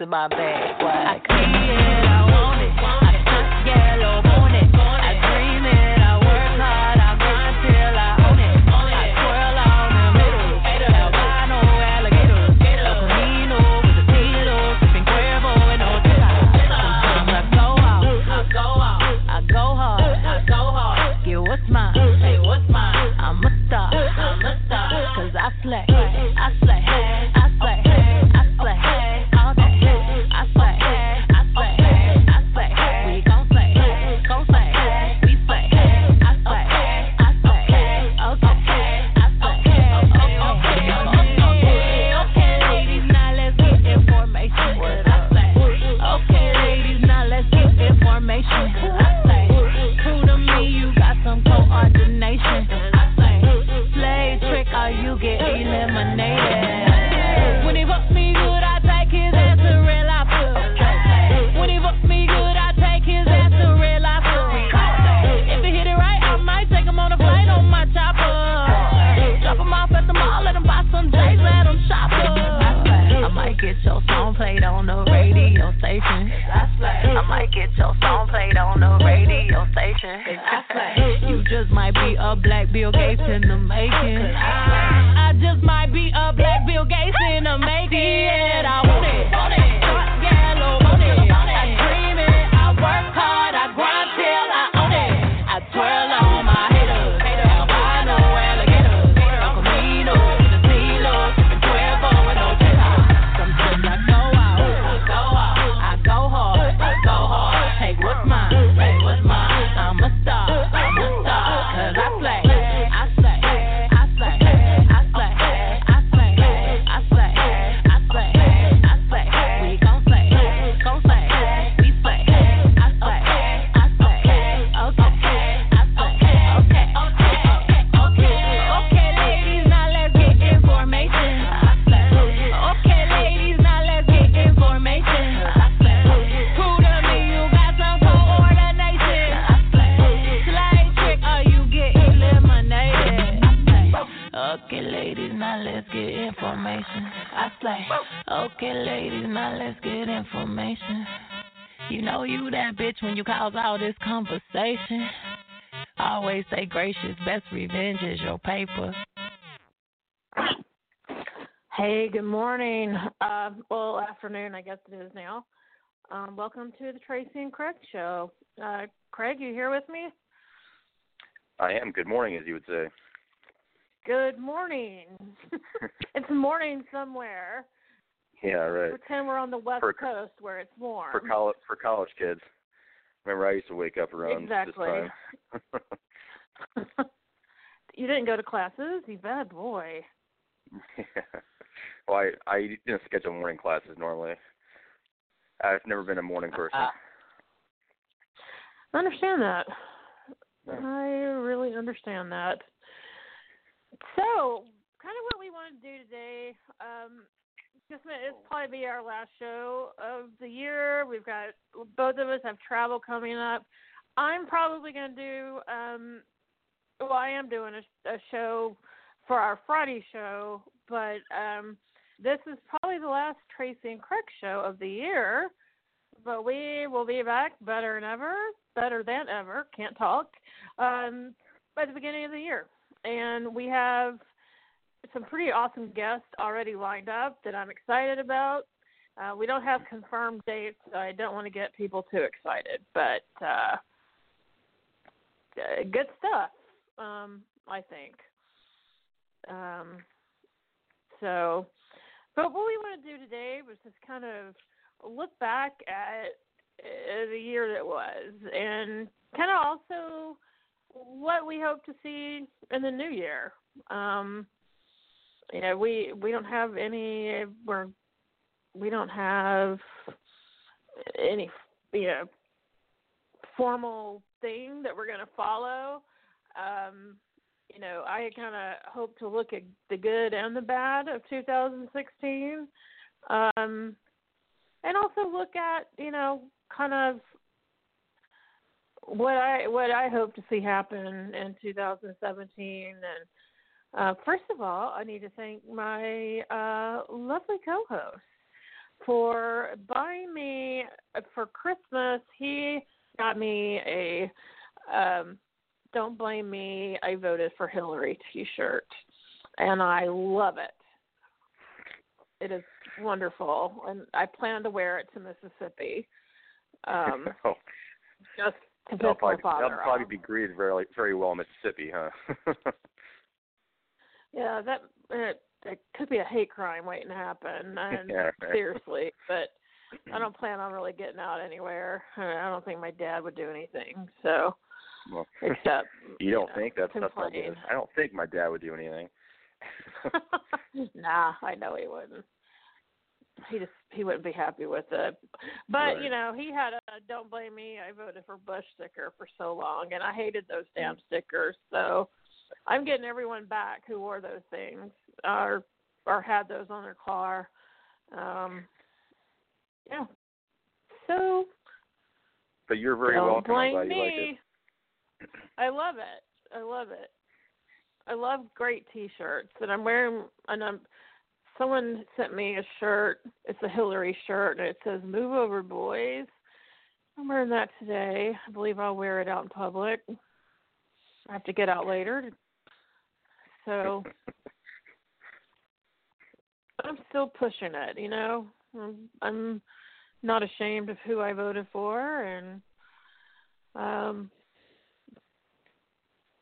in my bag. I see it, I want it. I touch yellow, guess it is now. Um, welcome to the Tracy and Craig show. Uh, Craig, you here with me? I am. Good morning, as you would say. Good morning. it's morning somewhere. Yeah, right. Pretend we're on the west For- coast where it's warm. For college, for college kids. Remember, I used to wake up around Exactly. this time. you didn't go to classes, you bad boy. yeah. Well, I I didn't schedule morning classes normally. I've never been a morning person. I understand that. I really understand that. So, kind of what we want to do today. Um, just it's probably be our last show of the year. We've got both of us have travel coming up. I'm probably going to do. Um, well, I am doing a, a show for our Friday show but um, this is probably the last Tracy and Craig show of the year. But we will be back better than ever, better than ever. Can't talk. Um, by the beginning of the year, and we have some pretty awesome guests already lined up that I'm excited about. Uh, we don't have confirmed dates. So I don't want to get people too excited, but uh, uh, good stuff. Um, I think. Um, so, but what we want to do today was just kind of look back at the year that was, and kind of also what we hope to see in the new year. Um, you know, we we don't have any we're we don't have any you know formal thing that we're going to follow. Um, you know, I kind of hope to look at the good and the bad of 2016, um, and also look at you know kind of what I what I hope to see happen in 2017. And uh, first of all, I need to thank my uh, lovely co-host for buying me for Christmas. He got me a um, "Don't Blame Me, I Voted for Hillary" T-shirt, and I love it. It is wonderful, and I plan to wear it to Mississippi. Um, oh. Just to that'll piss my probably, father that'll probably be greeted very very well in Mississippi, huh? Yeah, that it, it could be a hate crime waiting to happen. And Yeah, seriously, but I don't plan on really getting out anywhere. I don't think my dad would do anything. So well, except you don't know, think that's complain. good. I don't think my dad would do anything. nah, I know he wouldn't. He just he wouldn't be happy with it. But Right. you know, he had a "Don't blame me, I voted for Bush" sticker for so long, and I hated those damn stickers. So I'm getting everyone back who wore those things or or had those on their car. Um, yeah. So but you're very don't welcome. Blame glad like it. me. I love it. I love it. I love great T-shirts, and I'm wearing. And I'm. Someone sent me a shirt. It's a Hillary shirt, and it says "Move over, boys." I'm wearing that today. I believe I'll wear it out in public. I have to get out later. So I'm still pushing it, you know. I'm, I'm not ashamed of who I voted for, and um,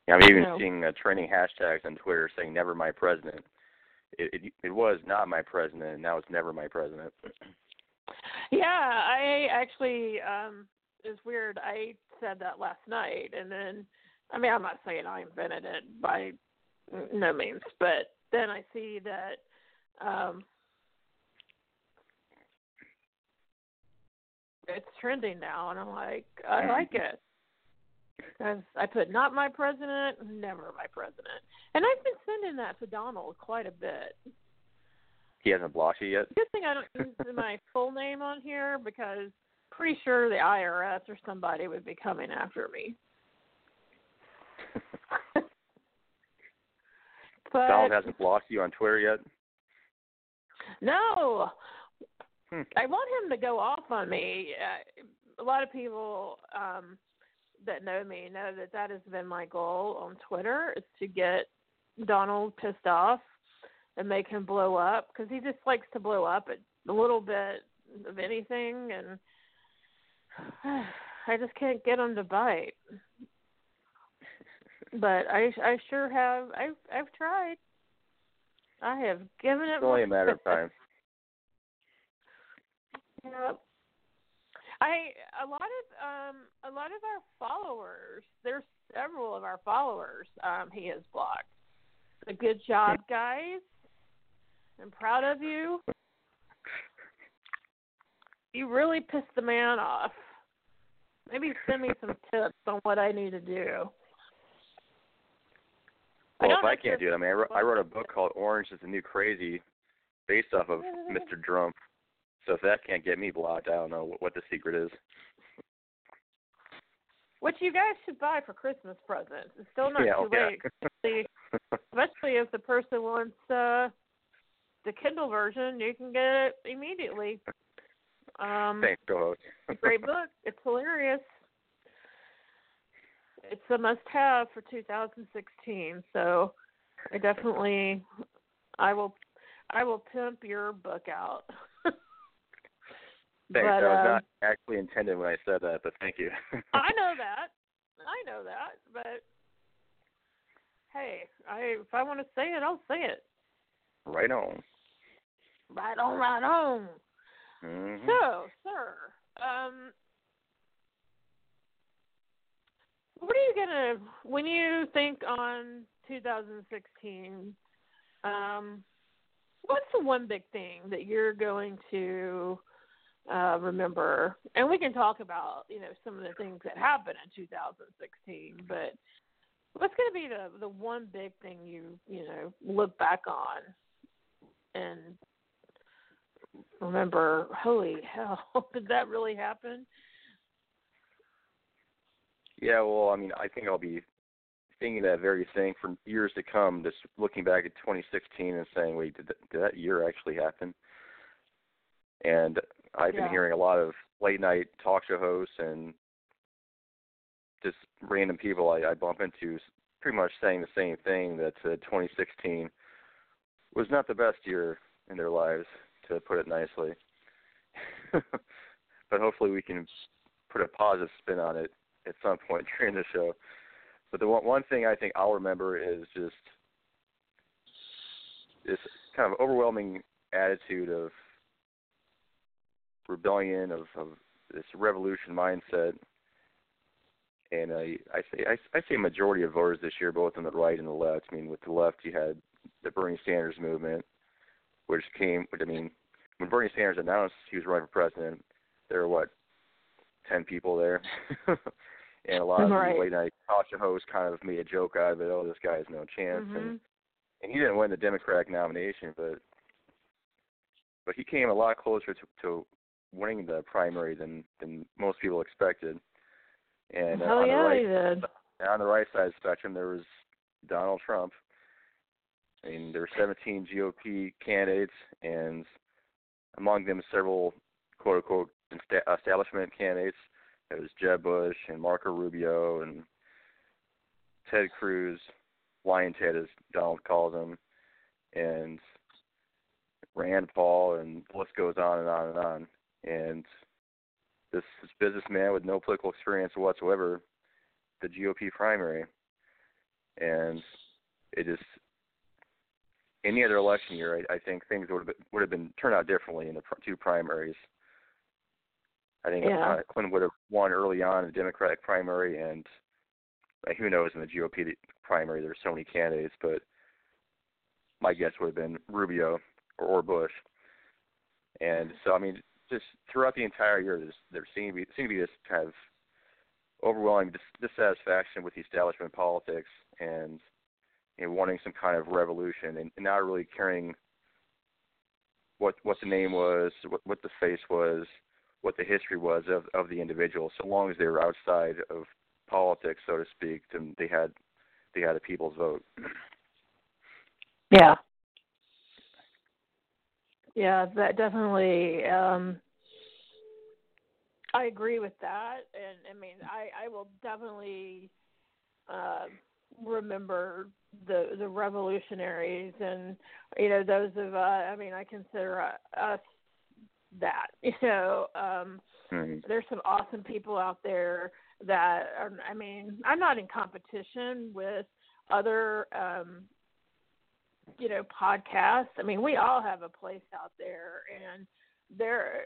Yeah, I'm even No. seeing uh, trending hashtags on Twitter saying "Never my president." It, it it was not my president, and now it's never my president. yeah, I actually um, it's weird. I said that last night, and then I mean, I'm not saying I invented it by no means, but then I see that. Um, it's trending now, and I'm like, I like it. Because I put not my president, never my president, and I've been sending that to Donald quite a bit. He hasn't blocked you yet. Good thing I don't use my full name on here because pretty sure the IRS or somebody would be coming after me. but Donald hasn't blocked you on Twitter yet. no, Hmm. I want him to go off on me. Uh, a lot of people um, that know me know that that has been my goal on Twitter is to get Donald pissed off and make him blow up because he just likes to blow up at a little bit of anything, and I just can't get him to bite. But I I sure have I've I've tried. I have given it It's only a matter of time. Yep. I a lot of um a lot of our followers, there's several of our followers um he has blocked. A good job, guys. I'm proud of you. You really pissed the man off. Maybe send me some tips on what I need to do. Well, don't if I can't do it, I mean, I wrote, I wrote a book called Orange is the New Crazy, based off of Mr. Trump. So if that can't get me blocked, I don't know what, the secret is. Which you guys should buy for Christmas presents. It's still not yeah, too yeah. late, especially, especially if the person wants uh the Kindle version, you can get it immediately. Um, Thanks, co-host. great book. It's hilarious. It's a must-have for 2016. So, I definitely, I will, I will pimp your book out. Thanks. but that was uh, not actually intended when I said that, but thank you. I know that. I know that. But hey, I if I want to say it, I'll say it. right on. Right on, right on. hmm So, sir, um, what are you gonna when you think on 2016? Um, what's the one big thing that you're going to uh, remember? And we can talk about you know some of the things that happened in 2016, but what's going to be the the one big thing you you know look back on and remember, holy hell, did that really happen? Yeah, well, I mean, I think I'll be thinking that very thing for years to come. Just looking back at 2016 and saying, "Wait, did that, did that year actually happen?" And I've been Yeah. hearing a lot of late night talk show hosts and just random people I, I bump into, pretty much saying the same thing that uh, 2016 was not the best year in their lives, to put it nicely. but hopefully, we can put a positive spin on it at some point during the show. But the one one thing I think I'll remember is just this kind of overwhelming attitude of rebellion, of, of this revolution mindset. And I, I say I, I say majority of voters this year, both on the right and the left. I mean, with the left, you had the Bernie Sanders movement, which came. I mean, when Bernie Sanders announced he was running for president, there were what ten people there, and a lot of Right. late night talk show hosts kind of made a joke out of it. Oh, this guy has no chance, Mhm. and and he didn't win the Democratic nomination, but but he came a lot closer to, to winning the primary than than most people expected. And uh, Hell on yeah, the right, he did. on the right side of the spectrum, there was Donald Trump. I mean, there were 17 GOP candidates, and among them several "quote unquote" establishment candidates. There was Jeb Bush and Marco Rubio and Ted Cruz, Lyin' Ted as Donald calls him, and Rand Paul, and the list goes on and on and on. And this, this businessman with no political experience whatsoever, the GOP primary, and it just any other election year, I, I think things would have been, would have been turned out differently in the pr- two primaries. I think Yeah. uh, Clinton would have won early on in the Democratic primary, and uh, who knows in the GOP primary? There's so many candidates, but my guess would have been Rubio or, or Bush. And so, I mean, just throughout the entire year, there's, there seemed to be seemed to be this kind of overwhelming dis- dissatisfaction with the establishment politics and you know, wanting some kind of revolution and, and not really caring what what the name was, what what the face was, what the history was of of the individual. So long as they were outside of politics, so to speak, then they had they had a people's vote. Yeah. Yeah, that definitely um I agree with that and I mean I I will definitely uh remember the the revolutionaries and you know those of uh I mean I consider uh, us that you know um Mhm. there's some awesome people out there that are I mean, I'm not in competition with other um you know, podcasts. I mean, we all have a place out there and there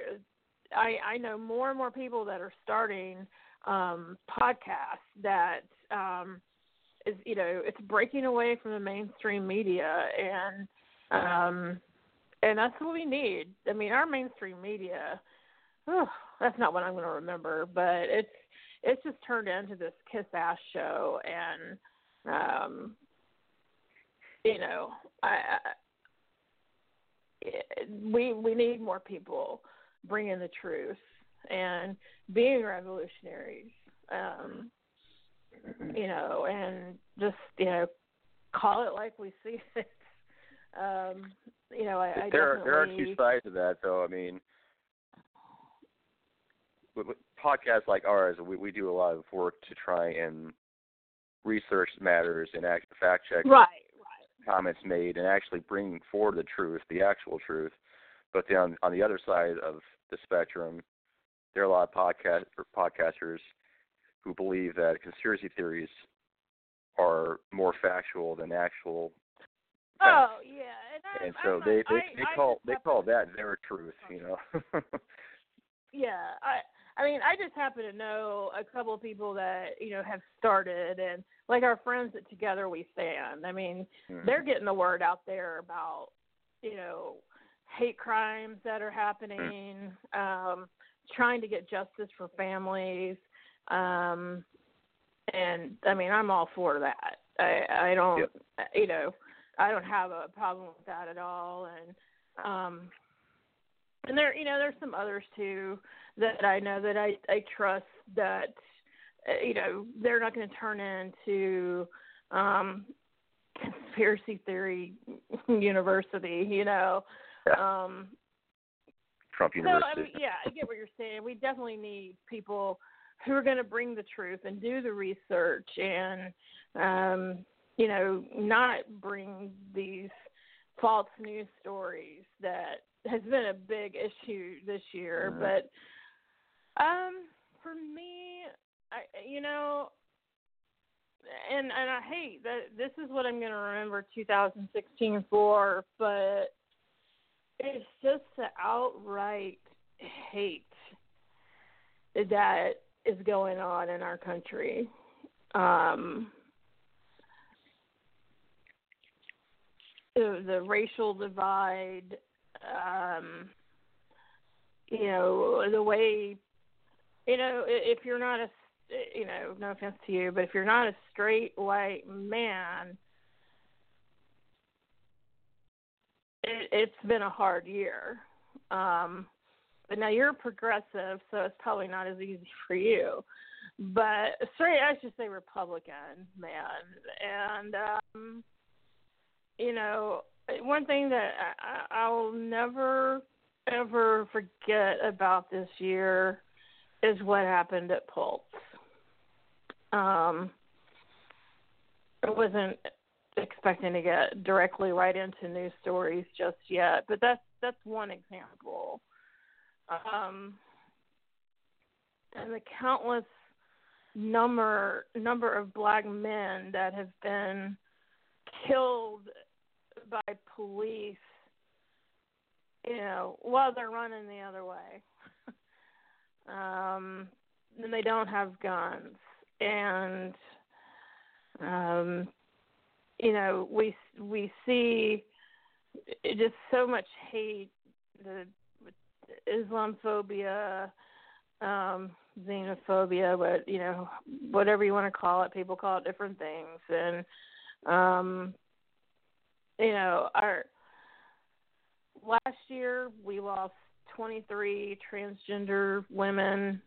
I I know more and more people that are starting um podcasts that um is you know, it's breaking away from the mainstream media and um and that's what we need. I mean, our mainstream media oh, that's not what I'm going to remember, but it's it's just turned into this kiss ass show, and um, you know, I, I we we need more people bringing the truth and being revolutionaries, um, you know, and just you know, call it like we see it. Um, you know, I, I there are there are two sides to that, though. I mean, with, with podcasts like ours, we we do a lot of work to try and research matters and act, fact check right, right. Comments made and actually bring forward the truth, the actual truth. But then on, on the other side of the spectrum, there are a lot of podcast or podcasters who believe that conspiracy theories are more factual than actual facts. Oh yeah, and, and so they they, I, they call they call that their truth, you know. Yeah, I I mean, I just happen to know a couple of people that you know have started, and like our friends at Together We Stand. I mean, Mhm. they're getting the word out there about you know hate crimes that are happening, um, trying to get justice for families, um, and I mean, I'm all for that. I I don't Yep. you know I don't have a problem with that at all, and um, and there you know there's some others too that I know that I I trust that uh, you know they're not going to turn into um conspiracy theory university you know Yeah. um Trump so University. I mean yeah I get what you're saying we definitely need people who are going to bring the truth and do the research and um you know not bring these false news stories that has been a big issue this year Mhm. but um for me I you know and and I hate that this is what I'm going to remember 2016 for but it's just the outright hate that is going on in our country. Um the, racial divide, um, you know, the way, you know, if you're not a, you know, no offense to you, but if you're not a straight white man, it, it's been a hard year. Um, but now you're progressive, so it's probably not as easy for you. But straight, I should say Republican man, and um, you know, one thing that I, I'll never ever forget about this year is what happened at Pulse. Um, I wasn't expecting to get directly right into news stories just yet, but that's that's one example. Um, and the countless number number of black men that have been killed by police, you know, while they're running the other way. Um, and they don't have guns, and um, you know, we we see just so much hate, the Islamophobia, um, xenophobia, but you know, whatever you want to call it, people call it different things, and um, you know, our last year we lost 23 transgender women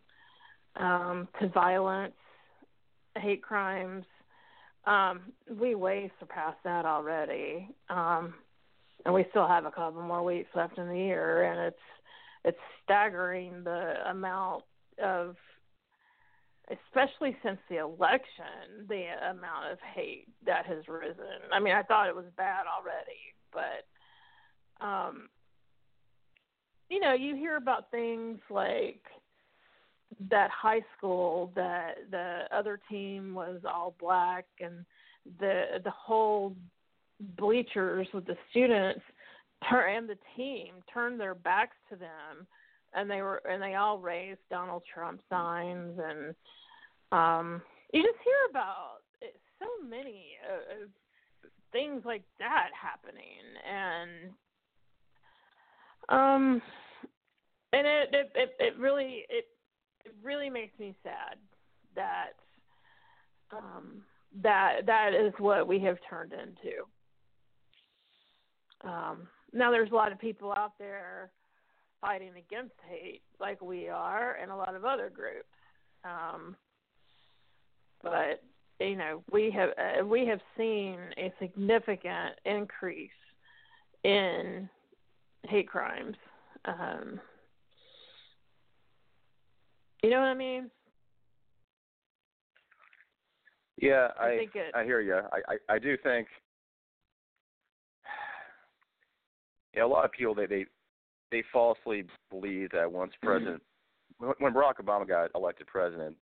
um, to violence, hate crimes. Um, we way surpassed that already, um, and we still have a couple more weeks left in the year, and it's it's staggering the amount of especially since the election, the amount of hate that has risen. I mean, I thought it was bad already, but um you know, you hear about things like that high school that the other team was all black and the the whole bleachers with the students turn and the team turned their backs to them and they were and they all raised Donald Trump signs and um you just hear about it, so many uh, things like that happening. And um and it it it, it really it it really makes me sad that um that that is what we have turned into. Um now there's a lot of people out there fighting against hate like we are and a lot of other groups. Um but you know we have uh, we have seen a significant increase in hate crimes. Um, you know what I mean? Yeah, I I think it- I hear you. I, I I do think yeah, a lot of people they they they falsely believe that once president when when Barack Obama got elected president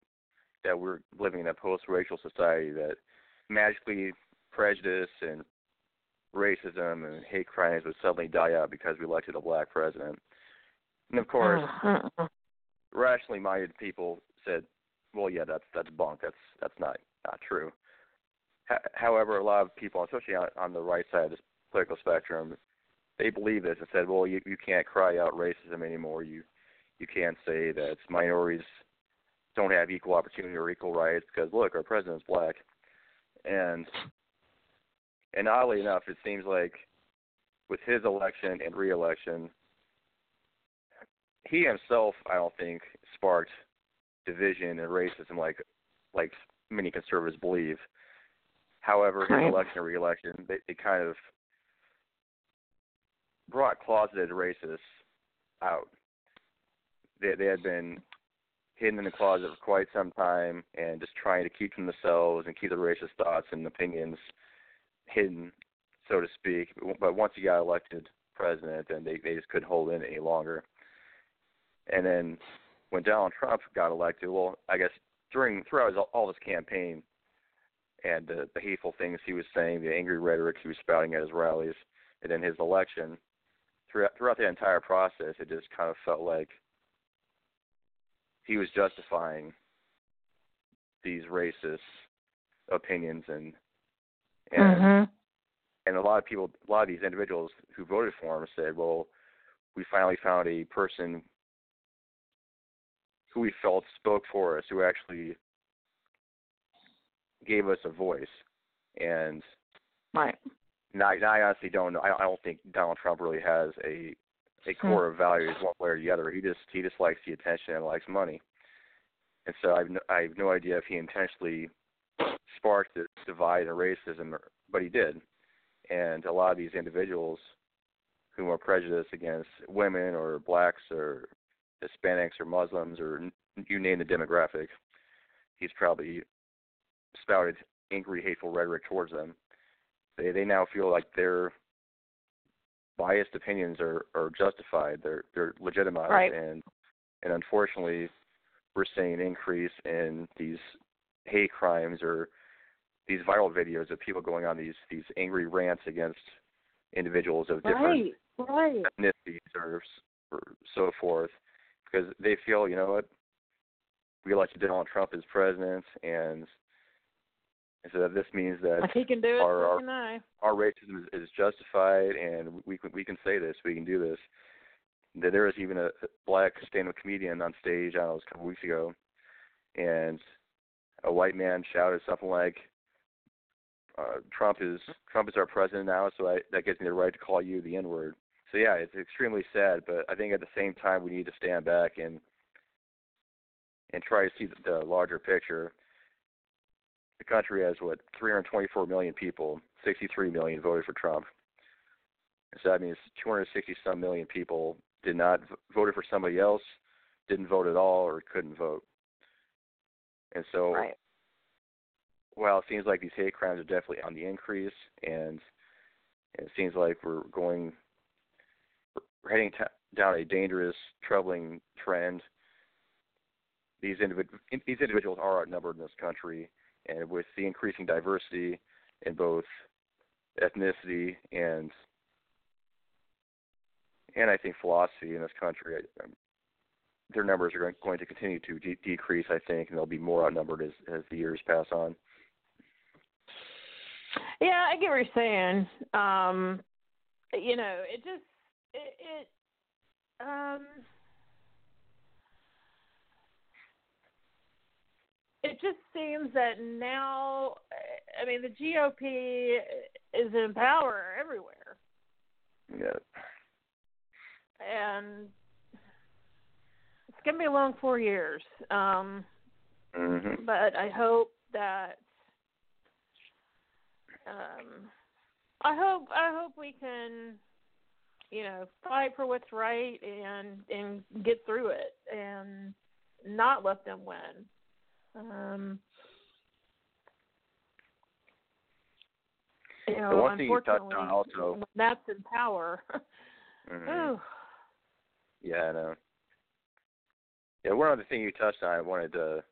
that we're living in a post-racial society that magically prejudice and racism and hate crimes would suddenly die out because we elected a black president. And of course, Uh-huh. rationally minded people said, "Well, yeah, that's that's bunk. That's that's not not true." H- however, a lot of people, especially on, on the right side of this political spectrum, they believe this and said, "Well, you you can't cry out racism anymore. You you can't say that minorities don't have equal opportunity or equal rights because look, our president's black." And and oddly enough, it seems like with his election and re-election, he himself, I don't think, sparked division and racism like like many conservatives believe. However, his Right. election and re-election, they, they kind of brought closeted racists out. They they had been hidden in the closet for quite some time and just trying to keep to themselves and keep their racist thoughts and opinions hidden, so to speak. But once he got elected president, then they they just couldn't hold in any longer. And then when Donald Trump got elected, well, I guess during throughout his, all his campaign and the, the hateful things he was saying, the angry rhetoric he was spouting at his rallies, and then his election, throughout throughout the entire process, it just kind of felt like he was justifying these racist opinions and and Mhm. and a lot of people, a lot of these individuals who voted for him said, "Well, we finally found a person who we felt spoke for us, who actually gave us a voice." And Right. now, now I honestly don't know. I, I don't think Donald Trump really has a a core of values one way or the other. He just he just likes the attention and likes money. And so I've no, I have no idea if he intentionally sparked this divide and racism, but he did. And a lot of these individuals who are prejudiced against women or blacks or Hispanics or Muslims or you name the demographic, he's probably spouted angry, hateful rhetoric towards them. They they now feel like their biased opinions are are justified. They're they're legitimized, Right. and and unfortunately, we're seeing an increase in these hate crimes or these viral videos of people going on these these angry rants against individuals of different Right. Right. ethnicities or, or so forth because they feel, you know what, we elected Donald Trump as president, and, and so this means that he can do it, our- our- our racism is, is justified, and we can we can say this, we can do this. That there was even a black stand-up comedian on stage, I don't know, it was a couple weeks ago, and a white man shouted something like, uh, "Trump is Trump is our president now, so I, that gives me the right to call you the N-word." So yeah, it's extremely sad, but I think at the same time we need to stand back and and try to see the, the larger picture. The country has what 324 million people, 63 million voted for Trump. So that means 260 some million people did not v- voted for somebody else, didn't vote at all, or couldn't vote. And so Right. Well, it seems like these hate crimes are definitely on the increase, and it seems like we're going, we're heading t- down a dangerous, troubling trend. These individ- these individuals are outnumbered in this country, and with the increasing diversity in both ethnicity and and I think philosophy in this country, I, um, their numbers are going- going to continue to de- decrease. I think, and they'll be more outnumbered as as the years pass on. Yeah, I get what you're saying. Um, you know, it just it, it um it just seems that now I mean the GOP is in power everywhere Yeah. and it's going to be a long 4 years. Um hmm but I hope that um I hope I hope we can you know, fight for what's right and and get through it and not let them win. Um, you know, The one thing you touched on also- when that's in power. Mhm. Yeah, I know. Yeah, one other thing you touched on I wanted to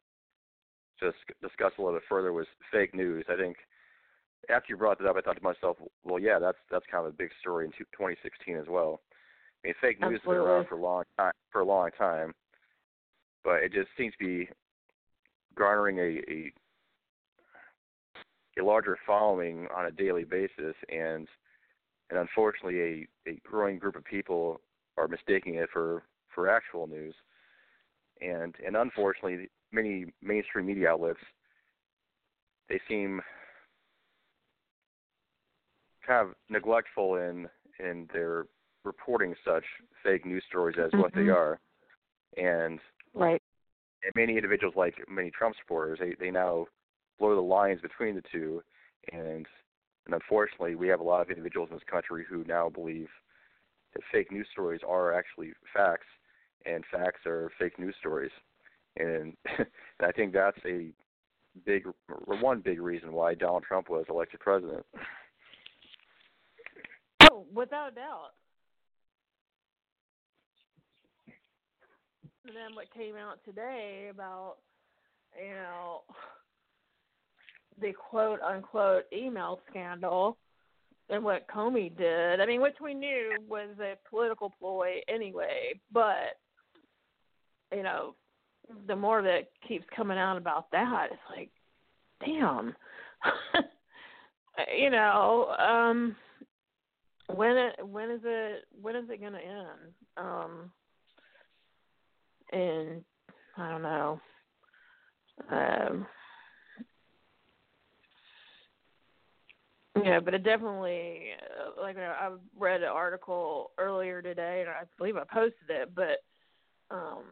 just discuss a little bit further was fake news. I think after you brought that up, I thought to myself, well, yeah, that's that's kind of a big story in 2016 as well. I mean, fake news has been around for a long time, for a long time, but it just seems to be garnering a a, a larger following on a daily basis, and and unfortunately, a a growing group of people are mistaking it for for actual news, and and unfortunately, many mainstream media outlets they seem kind of neglectful in in their reporting such fake news stories as what they Mhm. are, and right. and many individuals like many Trump supporters, they they now blur the lines between the two, and and unfortunately, we have a lot of individuals in this country who now believe that fake news stories are actually facts, and facts are fake news stories, and and I think that's a big one big reason why Donald Trump was elected president. Without a doubt. And then what came out today about, you know, the quote unquote email scandal and what Comey did. I mean, which we knew was a political ploy anyway, but you know, the more that keeps coming out about that, it's like, damn. you know, um when it when is it when is it gonna end? Um and I don't know. Um yeah, but it definitely uh, like I I read an article earlier today, and I believe I posted it. But um,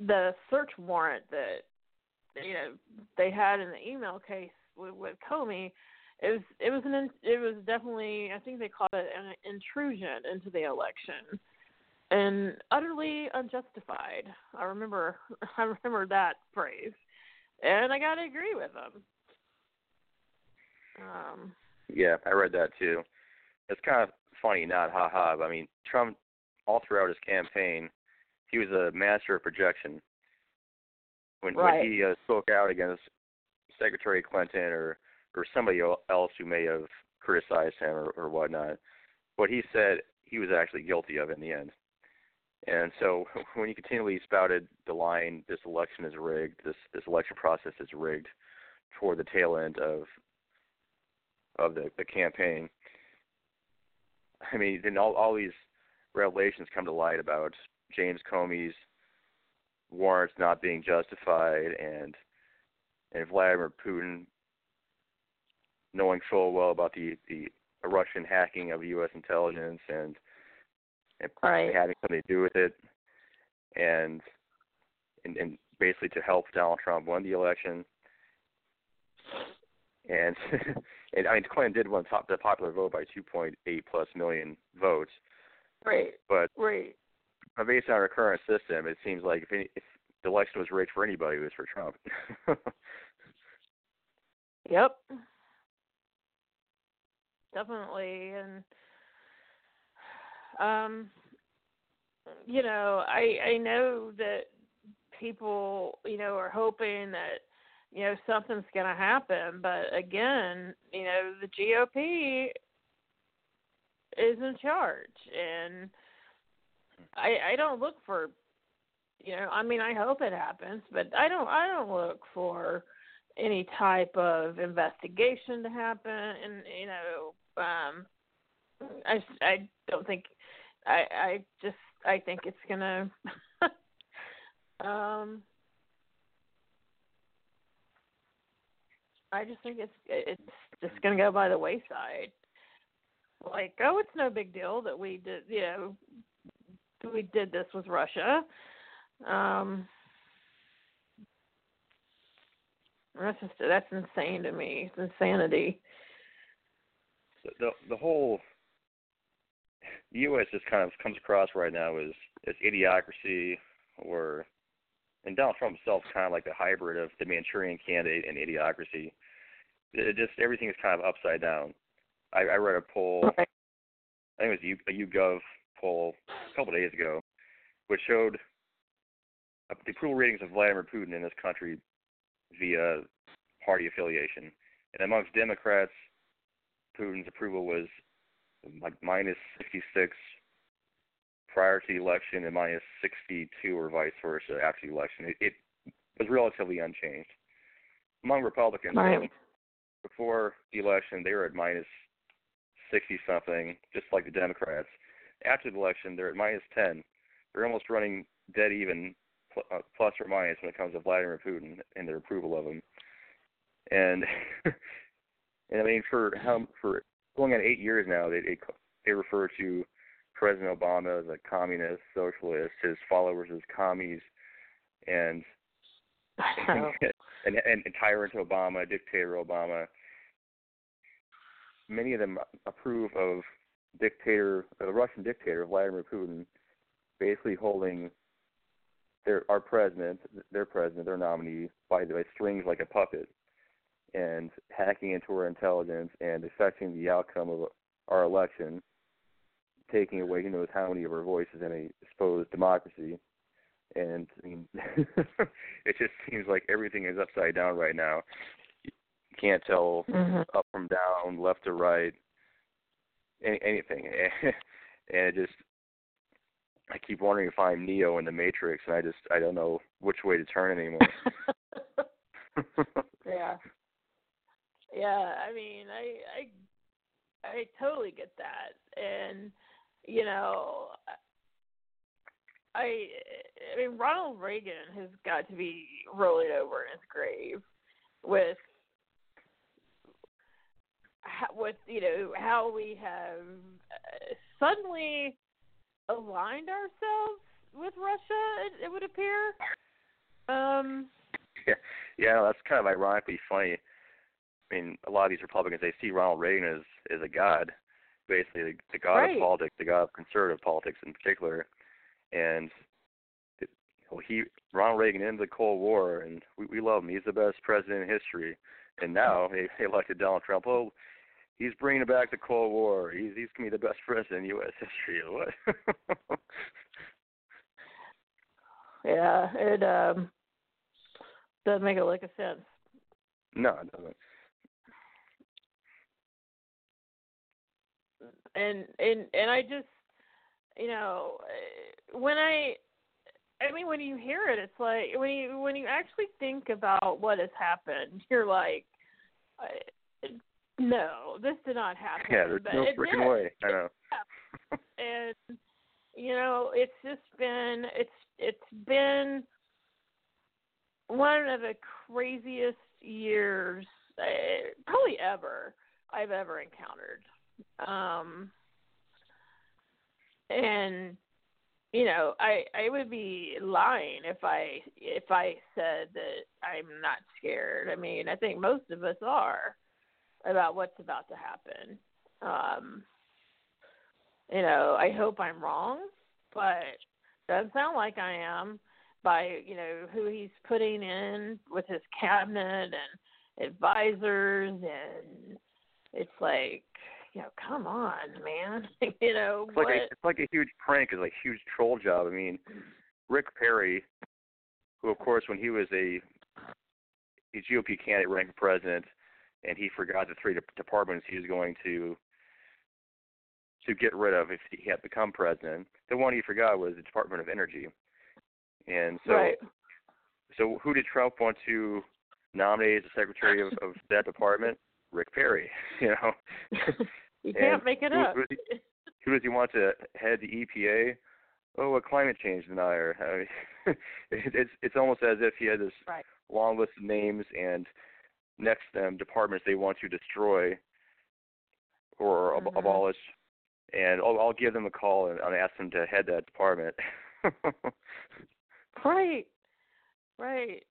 the search warrant that you know they had in the email case with, with Comey, it was it was an in- it was definitely I think they called it an intrusion into the election, and utterly unjustified. I remember I remember that phrase, and I got to agree with them. Um, Yeah, I read that too. It's kind of funny, not ha ha. But I mean, Trump, all throughout his campaign, he was a master of projection. When Right. when he uh, spoke out against Secretary Clinton or or somebody else who may have criticized him or, or whatnot, what he said he was actually guilty of in the end. And so when he continually spouted the line, "This election is rigged. This this election process is rigged," toward the tail end of of the, the campaign. I mean, then all all these revelations come to light about James Comey's warrants not being justified and and Vladimir Putin knowing full well about the the Russian hacking of U.S. intelligence and and Right. having something to do with it, and and, and basically to help Donald Trump win the election. And and I mean Clinton did win top the popular vote by 2.8 plus million votes, right, but right. but based on our current system, it seems like if any, if the election was rigged for anybody, it was for Trump. Yep. Definitely and um you know, I I know that people, you know, are hoping that you know something's going to happen, but again, you know, the GOP is in charge and I I don't look for you know, I mean, I hope it happens, but I don't I don't look for any type of investigation to happen and you know um i i don't think i i just i think it's gonna um i just think it's it's just gonna go by the wayside like oh it's no big deal that we did you know we did this with russia um That's just that's insane to me. It's insanity. The the whole U.S. just kind of comes across right now as as idiocracy, or and Donald Trump himself is kind of like the hybrid of the Manchurian Candidate and idiocracy. It just everything is kind of upside down. I, I read a poll, Right. I think it was a YouGov poll a couple of days ago, which showed uh, the approval ratings of Vladimir Putin in this country via party affiliation. And amongst Democrats, Putin's approval was like minus 66 prior to the election and minus 62 or vice versa after the election. It, it was relatively unchanged. Among Republicans, Right. before the election, they were at minus 60 something, just like the Democrats. After the election, they're at minus 10. They're almost running dead even, uh, plus or minus, when it comes to Vladimir Putin and their approval of him. And, and I mean, for how for going on eight years now, they they, they refer to President Obama as a communist, socialist, his followers as commies, and and, and, and tyrant Obama, dictator Obama. Many of them approve of dictator, the Russian dictator Vladimir Putin, basically holding their our president, their president, their nominee by the strings like a puppet, and hacking into our intelligence and affecting the outcome of our election, taking away who knows how many of our voices in a supposed democracy. And I mean, it just seems like everything is upside down right now. You can't tell Mhm. up from down, left to right, any, anything. and it just, I keep wondering if I'm Neo in the Matrix, and I just, I don't know which way to turn anymore. yeah. Yeah, I mean, I I I totally get that. And you know, I I mean Ronald Reagan has got to be rolling over in his grave with with you know how we have uh, suddenly aligned ourselves with Russia it, it would appear um yeah, yeah, that's kind of ironically funny. I mean, a lot of these Republicans they see Ronald Reagan as as a god, basically the, the god Right. of politics, the god of conservative politics in particular, and it, well, he Ronald Reagan ended the Cold War, and we we love him. He's the best president in history. And now they, they elected Donald Trump. Oh, he's bringing back the Cold War. He's he's gonna be the best president in U.S. history. What? Yeah, it um doesn't make a lick of sense. no, it doesn't. And and and I just you know eh, when I I mean when you hear it it's like when you when you actually think about what has happened you're like no this did not happen Yeah, there's but no freaking did. way. I know. and you know it's just been it's it's been one of the craziest years uh, probably ever I've ever encountered um and you know I I would be lying if I if I said that I'm not scared. I mean I think most of us are about what's about to happen. Um you know, I hope I'm wrong, but doesn't sound like I am by, you know, who he's putting in with his cabinet and advisors. And it's like, you know, come on, man. you know, It's like a, it's like a huge prank. It's like a huge troll job. I mean, Rick Perry, who of course when he was a a GOP candidate running for president, and he forgot the three de- departments he was going to to get rid of if he had become president. The one he forgot was the Department of Energy. And so, right. so who did Trump want to nominate as the secretary of, of that department? Rick Perry. You know. you can't make it up. who does he- who does he want to head the EPA? Oh, a climate change denier. I mean, it's it's almost as if he had this Right. long list of names and next to them departments they want to destroy or ab- Mhm. abolish, and I'll, I'll give them a call and, and ask them to head that department. Right. Right.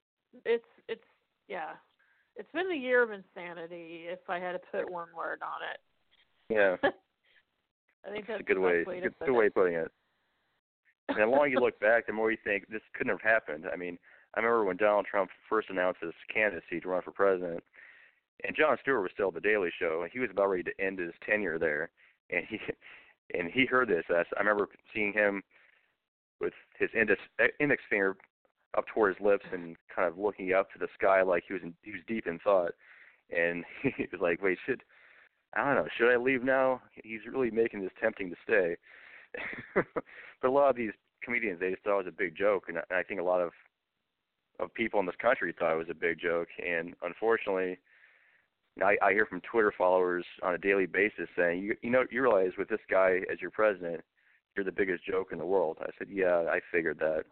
It's it's yeah. It's been the year of insanity if I had to put one word on it. Yeah, I think that's a good way. way to good, good way of putting it. And the longer you look back, the more you think this couldn't have happened. I mean, I remember when Donald Trump first announced his candidacy to run for president, and Jon Stewart was still at the Daily Show, and he was about ready to end his tenure there, and he and he heard this. I I remember seeing him with his index index finger up toward his lips and kind of looking up to the sky like he was in, he was deep in thought, and he was like, "Wait, should I don't know, should I leave now? He's really making this tempting to stay." but a lot of these comedians, they just thought it was a big joke, and I, think a lot of of people in this country thought it was a big joke, and unfortunately. I, I hear from Twitter followers on a daily basis saying, "You you know you realize with this guy as your president, you're the biggest joke in the world." I said, "Yeah, I figured that."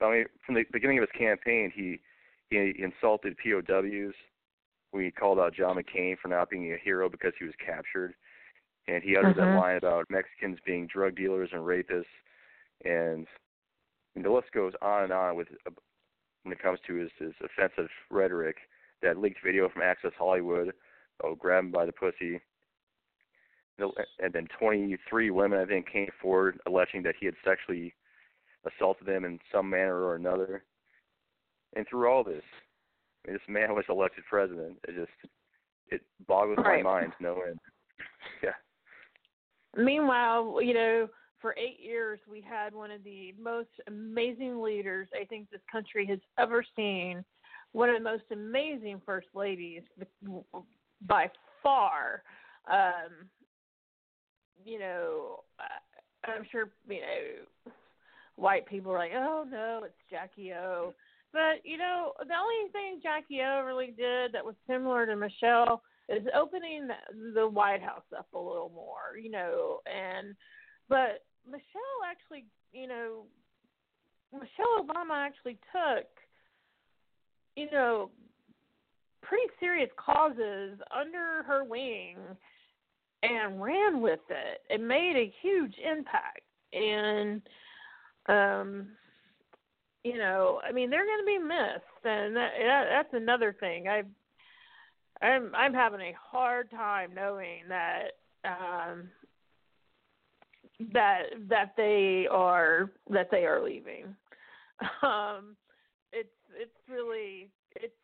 I mean, from the beginning of his campaign, he he insulted POWs. We called out John McCain for not being a hero because he was captured, and he uttered Mhm. that line about Mexicans being drug dealers and rapists, and, and the list goes on and on with uh, when it comes to his, his offensive rhetoric. That leaked video from Access Hollywood, oh, grab him by the pussy. And then 23 women, I think, came forward alleging that he had sexually assaulted them in some manner or another. And through all this, this man was elected president. It just it boggles Right. my mind to no end. yeah. Meanwhile, you know, for eight years we had one of the most amazing leaders I think this country has ever seen. One of the most amazing first ladies by far. Um, you know, I'm sure you know white people are like, oh no, it's Jackie O. But you know, the only thing Jackie O really did that was similar to Michelle is opening the- White House up a little more, you know, and but Michelle actually, you know, Michelle Obama actually took, you know, pretty serious causes under her wing and ran with it and made a huge impact. And um you know, I mean, they're going to be missed, and that, that, that's another thing. I, I'm I'm having a hard time knowing that um, that that they are that they are leaving. Um, it's it's really it's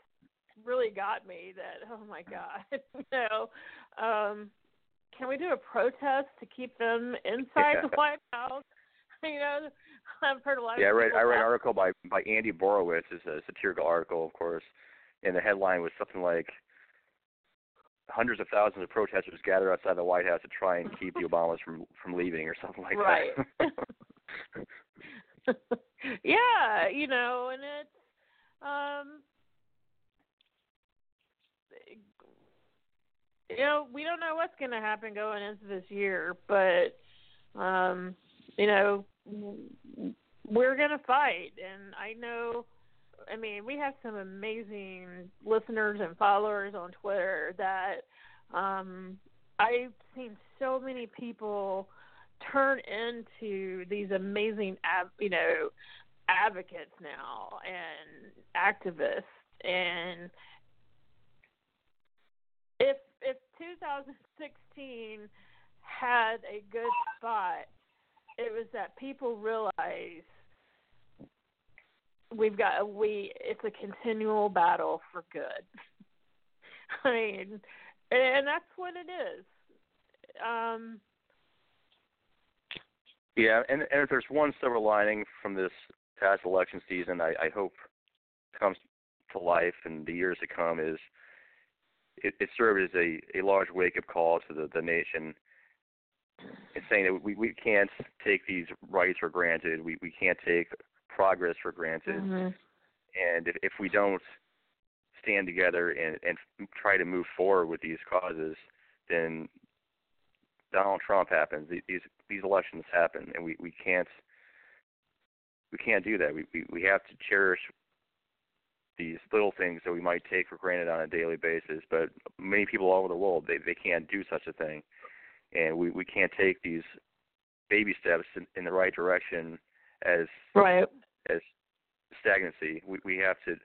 really got me that oh my god, you know. Um, can we do a protest to keep them inside the White House? You know, I've heard a lot. Yeah, I read I read an article by by Andy Borowitz. It's a satirical article, of course, and the headline was something like hundreds of thousands of protesters gathered outside the White House to try and keep the Obamas from from leaving or something like Right. that. Right. yeah, you know, and it's um you know, we don't know what's going to happen going into this year, but um you know, we're to fight. And I know I mean, we have some amazing listeners and followers on Twitter that um I've seen so many people turn into these amazing you know advocates now and activists. And if if 2016 had a good spot it was that people realize we've got we it's a continual battle for good. I mean and that's what it is. Um Yeah, and and if there's one silver lining from this past election season, I, I hope comes to life in the years to come is it, it served as a, a large wake up call to the, the nation and saying that we, we can't take these rights for granted. We we can't take progress for granted. mhm. And if, if we don't stand together and, and try to move forward with these causes, then Donald Trump happens. These these, these elections happen, and we, we can't we can't do that. We, we we have to cherish these little things that we might take for granted on a daily basis. But many people all over the world they they can't do such a thing, and we we can't take these baby steps in, in the right direction as right as stagnancy. We we have to,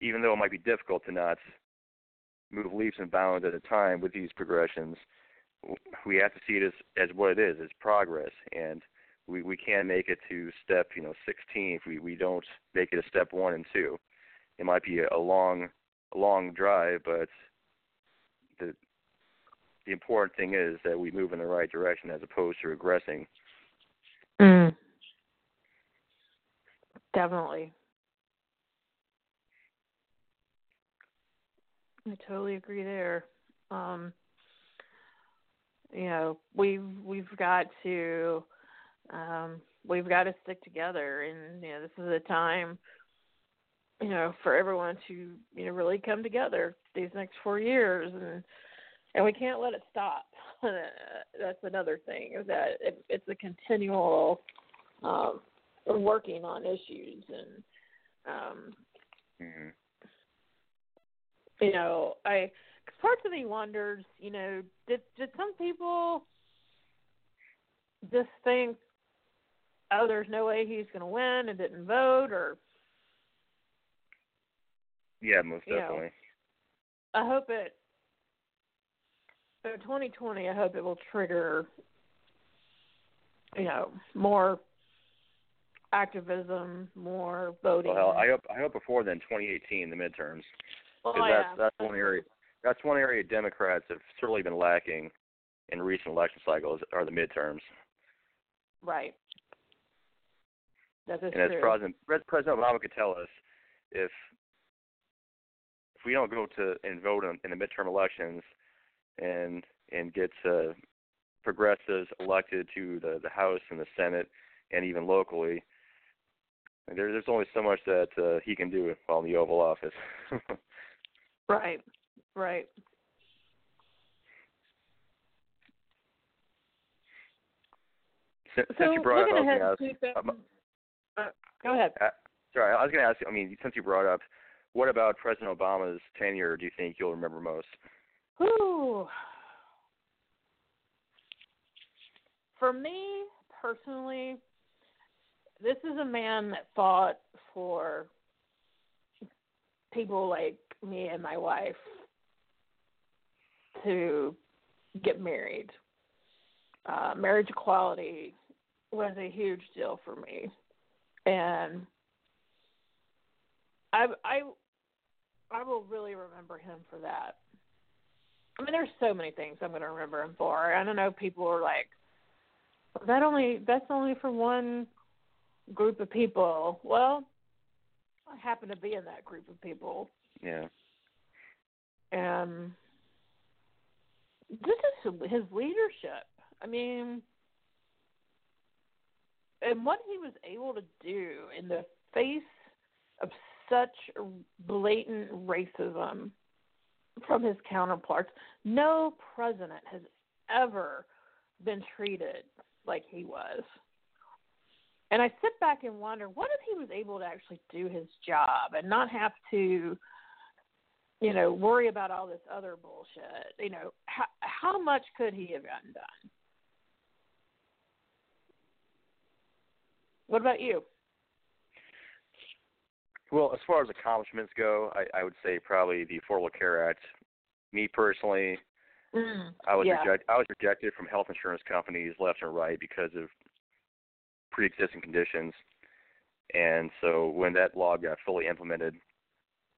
even though it might be difficult to not move leaps and bounds at a time with these progressions, we have to see it as as what it is, as progress, and we we can't make it to step you know 16 if we we don't make it a step one and two. It might be a long a long drive, but the important thing is that we move in the right direction as opposed to regressing. Mm. Definitely. I totally agree there. Um, you know, we've we've got to um, we've got to stick together, and you know, this is a time, you know, for everyone to you know really come together these next four years, and and we can't let it stop. That's another thing is that it, it's a continual um, working on issues and um, Mm-hmm. you know, I parts of me wonders, you know, did did some people just think, oh, there's no way he's going to win and didn't vote, or Yeah, most You know, definitely. I hope it. So 2020, I hope it will trigger, you know, more activism, more voting. Well, I hope I hope before then, 2018, the midterms, oh, Well, because yeah. that's that's one area that's one area Democrats have certainly been lacking in recent election cycles are the midterms. Right. That is and as true. President President Obama could tell us, if if we don't go to and vote in, in the midterm elections and and get uh, progressives elected to the the House and the Senate and even locally, there, there's only so much that uh, he can do while in the Oval Office. Right. Right. since, So since you brought up, ahead was to gonna ask- uh, go ahead. Uh, sorry, I was going to ask. you. I mean, since you brought up, what about President Obama's tenure? Do you think you'll remember most? Whew. For me personally, this is a man that fought for people like me and my wife to get married. Uh, marriage equality was a huge deal for me, and I I I will really remember him for that. I mean, there's so many things I'm going to remember him for. I don't know. People are like, that only that's only for one group of people. Well, I happen to be in that group of people, Yeah. and this is his leadership. I mean, and what he was able to do in the face of such blatant racism from his counterparts. No president has ever been treated like he was. And I sit back and wonder what if he was able to actually do his job and not have to, you know, worry about all this other bullshit. You know, how, how much could he have gotten done? What about you? Well, as far as accomplishments go, I, I would say probably the Affordable Care Act. Me personally, Mm, I was yeah. reject, I was rejected from health insurance companies left and right because of pre-existing conditions, and so when that law got fully implemented,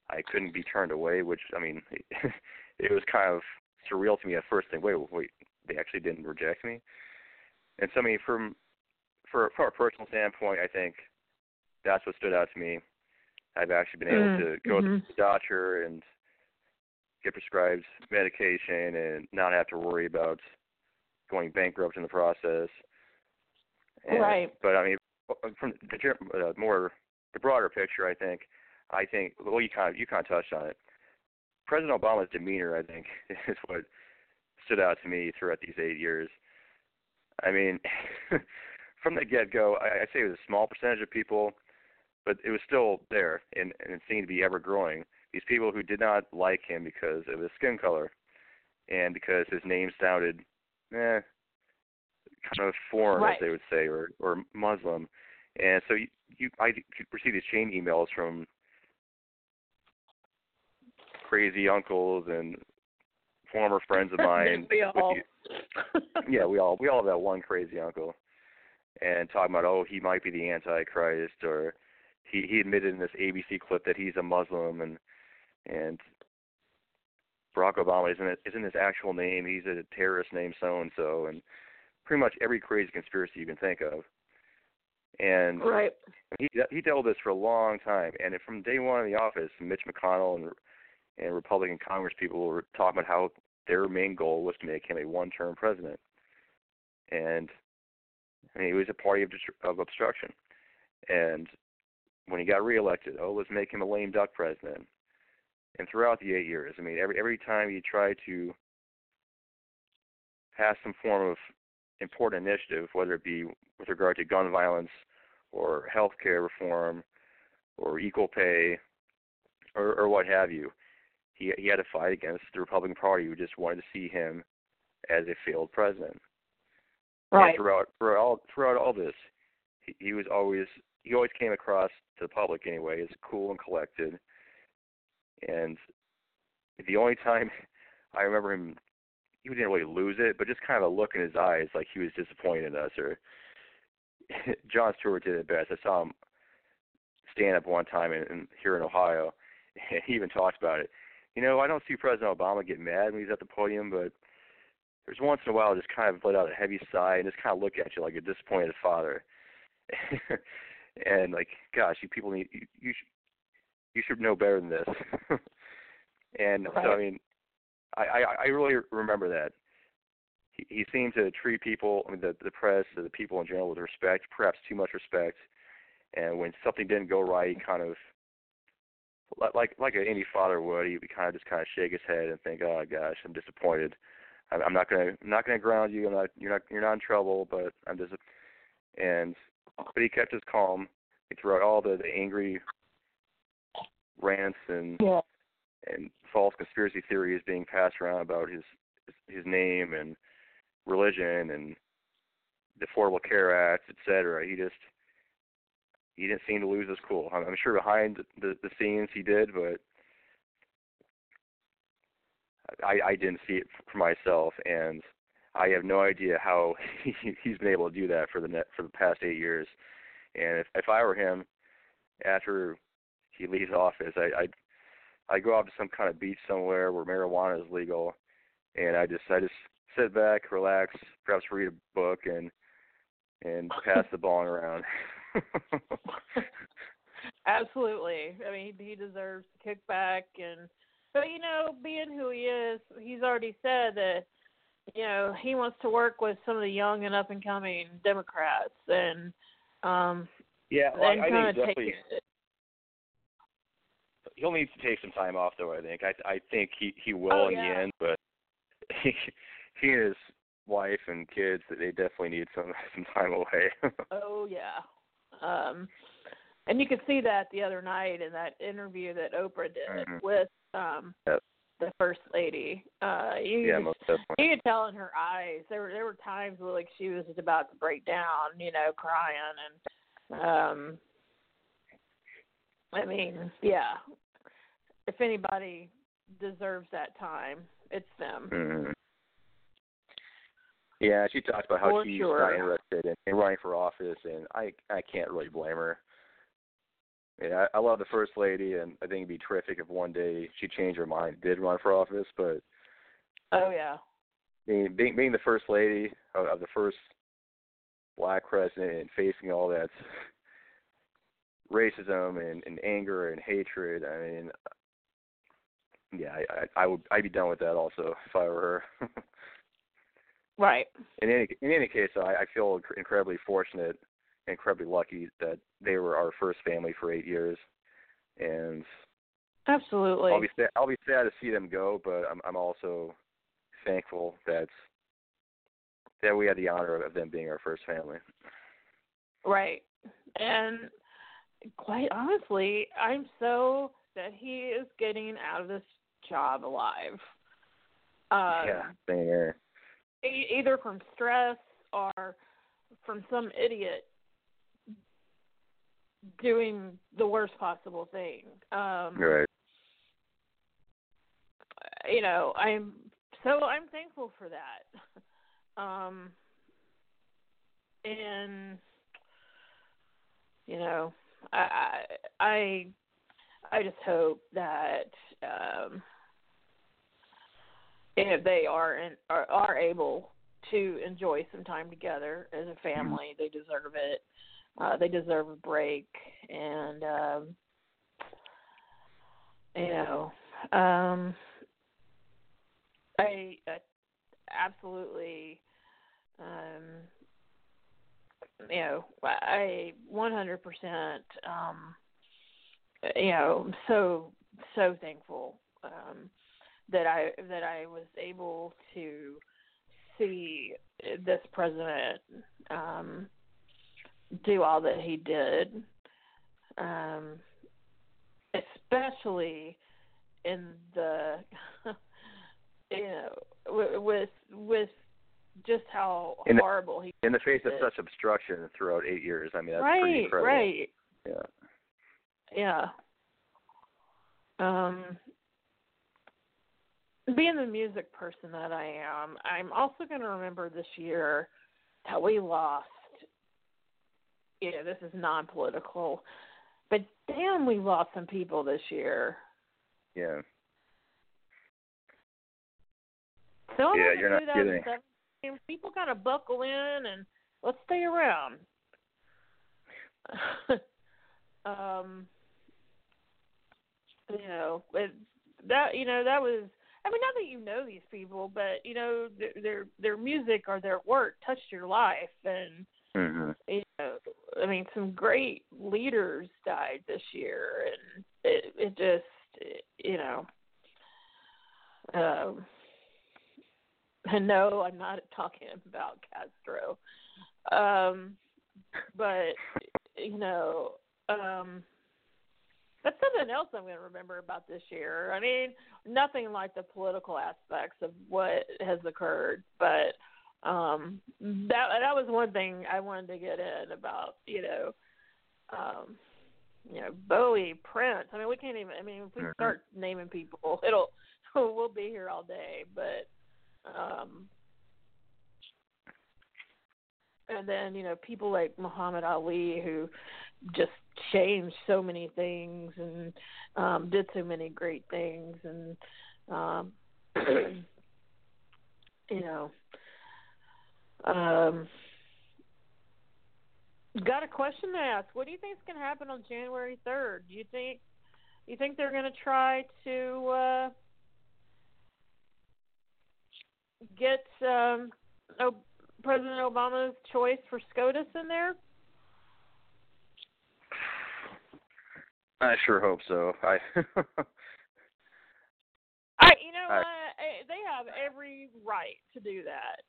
I couldn't be turned away. Which I mean, it was kind of surreal to me at first. Think, wait, wait, they actually didn't reject me, and so I mean, from for from a personal standpoint, I think that's what stood out to me. I've actually been able Mm, to go to mhm. the doctor and get prescribed medication and not have to worry about going bankrupt in the process. And, Right. But I mean, from the uh, more the broader picture, I think, I think well, you kind of you kind of touched on it. President Obama's demeanor, I think, is what stood out to me throughout these eight years. I mean, from the get-go, I, I'd say it was a small percentage of people, but it was still there, and, and it seemed to be ever growing. These people who did not like him because of his skin color, and because his name sounded, eh, kind of foreign, Right. as they would say, or or Muslim, and so you, you I could receive these chain emails from crazy uncles and former friends of mine. we all. you- yeah, we all we all have that one crazy uncle, and talking about oh he might be the Antichrist or he he admitted in this ABC clip that he's a Muslim and and Barack Obama isn't isn't his actual name. He's a terrorist named so and so and pretty much every crazy conspiracy you can think of, and right. he he dealt with this for a long time, and from day one in the office, Mitch McConnell and and Republican Congress people were talking about how their main goal was to make him a one-term president, and I mean, he was a party of of obstruction, and when he got reelected, oh, let's make him a lame duck president, and throughout the eight years, I mean, every every time he tried to pass some form of important initiative, whether it be with regard to gun violence or health care reform or equal pay or, or what have you. He he had to fight against the Republican Party who just wanted to see him as a failed president. Right. And throughout throughout all throughout all this, he, was always he always came across to the public anyway as cool and collected. And the only time I remember him he didn't really lose it, but just kind of a look in his eyes like he was disappointed in us or Jon Stewart did it best. I saw him stand up one time in, in here in Ohio, and he even talked about it. You know, I don't see President Obama get mad when he's at the podium, but there's once in a while just kind of let out a heavy sigh and just kind of look at you like a disappointed father. and like, gosh, you people need you, you should you should know better than this. and so I mean, I, I I really remember that he, he seemed to treat people, I mean, the the press, the people in general, with respect, perhaps too much respect. And when something didn't go right, he kind of, li- like like any father would, he would kind of just kind of shake his head and think, "Oh gosh, I'm disappointed. I'm, I'm not gonna I'm not gonna ground you. I'm not you're not you're not in trouble, but I'm just." And but he kept his calm throughout all the the angry rants and Yeah. and false conspiracy theories being passed around about his his name and religion and the Affordable Care Act, et cetera. He just he didn't seem to lose his cool. I'm, I'm sure behind the the scenes he did, but I I didn't see it for myself, and I have no idea how he, he's been able to do that for the net for the past eight years. And if if I were him, after he leaves office, I I'd I'd go out to some kind of beach somewhere where marijuana is legal, and I just I just sit back, relax, perhaps read a book, and and pass the ball around. Absolutely. I mean, he, he deserves to kick back and but you know, being who he is, he's already said that you know, he wants to work with some of the young and up and coming Democrats and um yeah, well, and I, I kind think of take definitely it. he'll need to take some time off, though. I think I I think he he will Oh, in yeah. the end, but he, he and his wife and kids they definitely need some some time away. Oh yeah. Um and you could see that the other night in that interview that Oprah did Mhm. with um. The first lady. Uh you yeah, could- most definitely. you could tell in her eyes there were there were times where like she was just about to break down, you know, crying and um I mean, yeah. If anybody deserves that time, it's them. Mhm. Yeah, she talked about how For she's sure. not interested in, in running for office, and I I can't really blame her. Yeah, I, I love the first lady, and I think it'd be terrific if one day she changed her mind, and did run for office. But Oh yeah. being being, being the first lady of, of the first black president and facing all that racism and, and anger and hatred, I mean, yeah, I, I I would I'd be done with that also if I were her. Right. in any in any case, I, I feel inc- incredibly fortunate, incredibly lucky that they were our first family for eight years, and Absolutely. I'll be sad, I'll be sad to see them go, but I'm I'm also thankful that that we had the honor of them being our first family. Right. And quite honestly, I'm so that he is getting out of this job alive. Um, yeah, same here. e- either from stress or from some idiot doing the worst possible thing. Um, Right. you know, I'm so I'm thankful for that. Um, and you know, I I I just hope that um, if they are in, are, are able to enjoy some time together as a family, they deserve it. Uh, they deserve a break, and um, you know, um, I, I absolutely, um, you know, I 100%, um, you know, so so thankful um, that I that I was able to see this president um, do all that he did, um, especially in the you know with with just how In the- horrible he In the face of such obstruction throughout eight years, I mean that's right pretty incredible. right Yeah. yeah um being the music person that I am, I'm also going to remember this year that we lost. You know, this is non-political, but damn, we lost some people this year. Yeah. So Yeah, you're not kidding. People got to buckle in and let's stay around. um, you know, it, that you know that was. I mean, not that you know these people, but you know their their, their music or their work touched your life, and mm-hmm. you I mean, some great leaders died this year, and it it just you know. Um, and no, I'm not talking about Castro, um, but you know, um, that's something else I'm going to remember about this year. I mean, nothing like the political aspects of what has occurred, but um that that was one thing I wanted to get in about, you know, um you know, Bowie, Prince. I mean, we can't even I mean, if we Mhm. start naming people, it'll we'll be here all day, but um and then, you know, people like Muhammad Ali who just changed so many things and um did so many great things and um you know um got a question to ask what do you think is going to happen on january 3rd do you think you think they're going to try to uh get um oh, president obama's choice for scotus in there I sure hope so. I I, you know I-? I, they have every right to do that,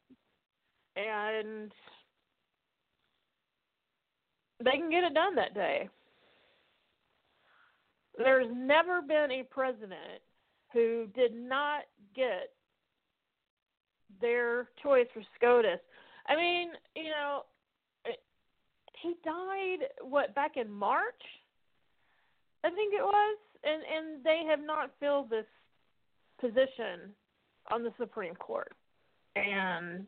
and they can get it done that day. There's never been a president who did not get their choice for SCOTUS. I mean, you know, he died what back in March, I think it was, and and they have not filled this position on the Supreme Court, and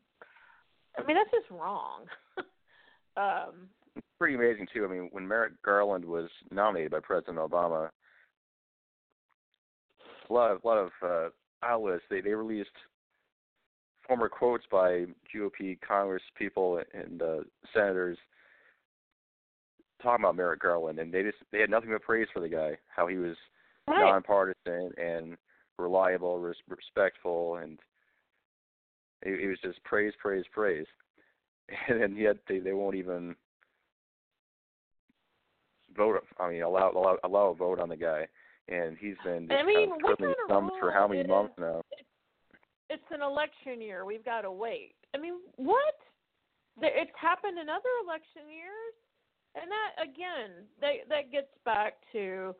I mean that's just wrong. um, pretty amazing too. I mean, when Merrick Garland was nominated by President Obama, a lot of a lot of uh, outlets they they released former quotes by GOP Congress people and uh, senators talking about Merrick Garland, and they just they had nothing but praise for the guy. How he was right. nonpartisan and reliable, res- respectful, and it, it was just praise, praise, praise. And yet they they won't even vote. I mean, allow allow allow a vote on the guy, and he's been just I mean, kind of what kind his of thumbs for how many months is- now. it's an election year. We've got to wait. I mean, what? It's happened in other election years, and that again, that that gets back to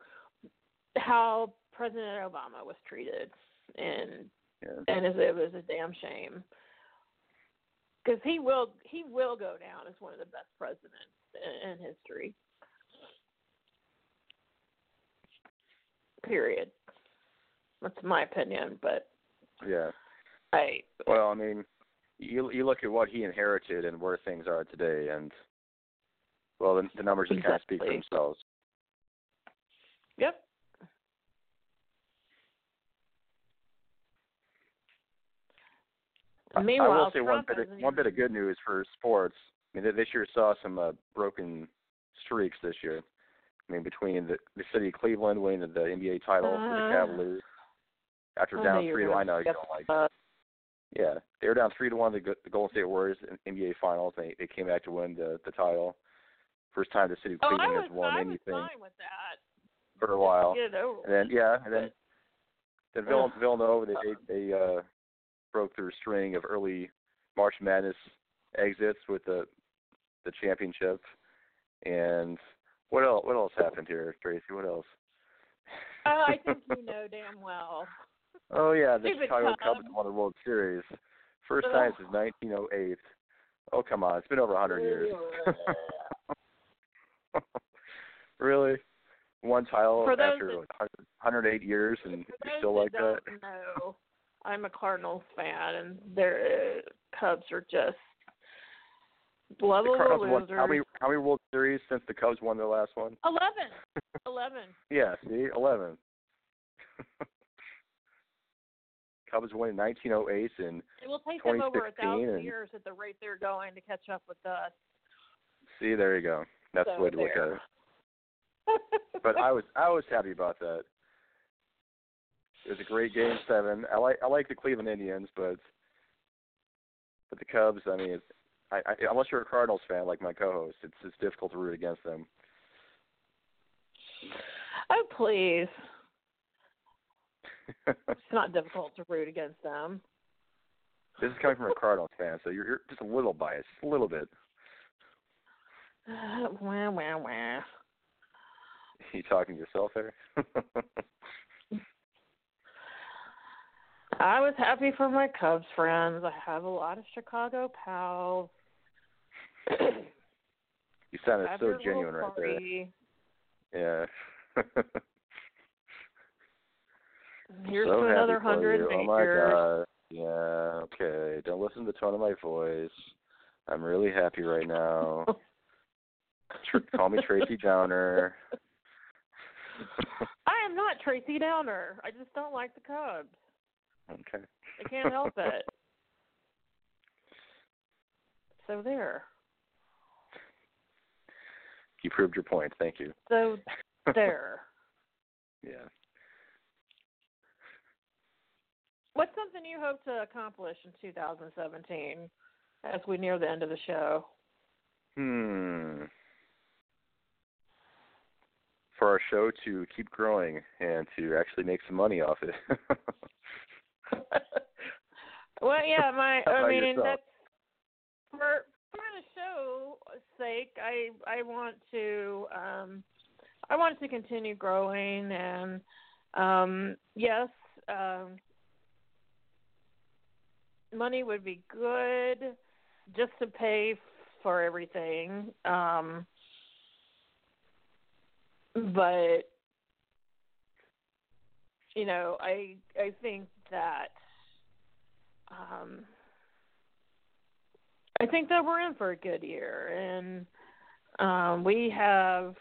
how President Obama was treated, and Yeah. and it it was a damn shame because he will he will go down as one of the best presidents in, in history. Period. That's my opinion, but Yeah. Right. Well, I mean, you you look at what he inherited and where things are today, and well, the, the numbers just kind of speak for themselves. Yep. I- I will say one bit of, one bit of good news for sports. I mean, this year saw some uh, broken streaks this year. I mean, between the the city of Cleveland winning the, the NBA title for the Uh, Cavaliers after I down knew you were three to I know you don't like. that. Yeah, they were down three to one. The, the Golden State Warriors in NBA Finals. They they came back to win the the title. First time the city of Oh, Cleveland was, has won I was anything fine with that. for a while. Get it over. And then yeah, and then then Vill- Villanova they they, they uh broke their string of early March Madness exits with the the championship. And what else what else happened here, Tracy? What else? Oh, I think you know damn well. Oh yeah, the Stupid Chicago Cubs Cubs. won the World Series. First Ugh. time since 1908. Oh come on, it's been over a 100 years. really? One title after what, 100 108 years, and you're still like that? know, I'm a Cardinals fan, and their uh, Cubs are just The Cardinals won how many how many World Series since the Cubs won their last one? Eleven. Eleven. Yeah, see, eleven. Cubs won in 1908, and It will take them over a thousand and- years at the rate they're going to catch up with us. see, there you go. That's So the way to look at it. But I was I was happy about that. It was a great game seven. I like I like the Cleveland Indians, but but the Cubs. I mean, it's, I, I unless you're a Cardinals fan like my co-host, it's it's difficult to root against them. oh please, it's not difficult to root against them. this is coming from a Cardinals fan, so you're, you're just a little biased, a little bit. wah wah wah. You talking to yourself there? I was happy for my Cubs friends. I have a lot of Chicago pals. you sounded so genuine right there. Yeah. Here's so to another hundred. Oh my god. Yeah, okay. Don't listen to the tone of my voice. I'm really happy right now. Call me Tracy Downer. I am not Tracy Downer. I just don't like the Cubs. Okay. I can't help it. So there. You proved your point. Thank you. So there. Yeah. What's something you hope to accomplish in 2017 as we near the end of the show? Hmm. For our show to keep growing and to actually make some money off it. Well, yeah, my I mean yourself? that's for for the show's sake. I I want to um I want to continue growing and um yes, um money would be good just to pay for everything. Um but you know, I I think that um, I think that we're in for a good year, and um, we have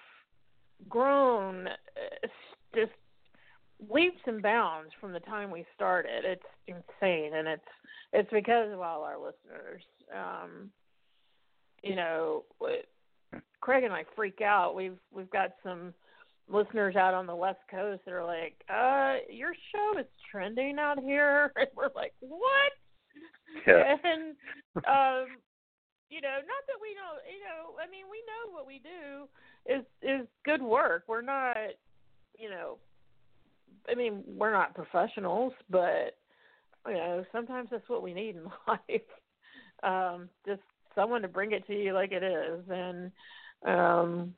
grown uh, just leaps and bounds from the time we started. It's insane, and it's it's because of all our listeners. Um, you know, Craig and I freak out. We've we've got some listeners out on the west coast that are like, "Uh, your show is trending out here," and we're like, "What?" yeah. And um, you know, not that we don't, you know, I mean, we know what we do is is good work. We're not, you know, I mean, we're not professionals, but you know, sometimes that's what we need in life. Um, just someone to bring it to you like it is, and um,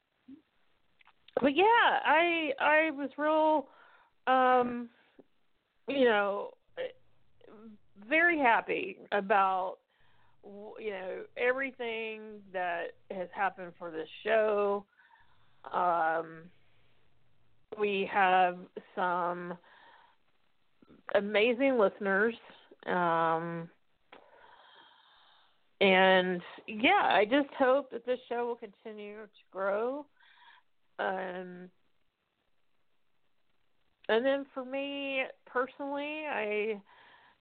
but yeah, I I was real, um, you know, very happy about you know everything that has happened for this show. Um, we have some amazing listeners. Um, and yeah, I just hope that this show will continue to grow. Um, and then for me personally, I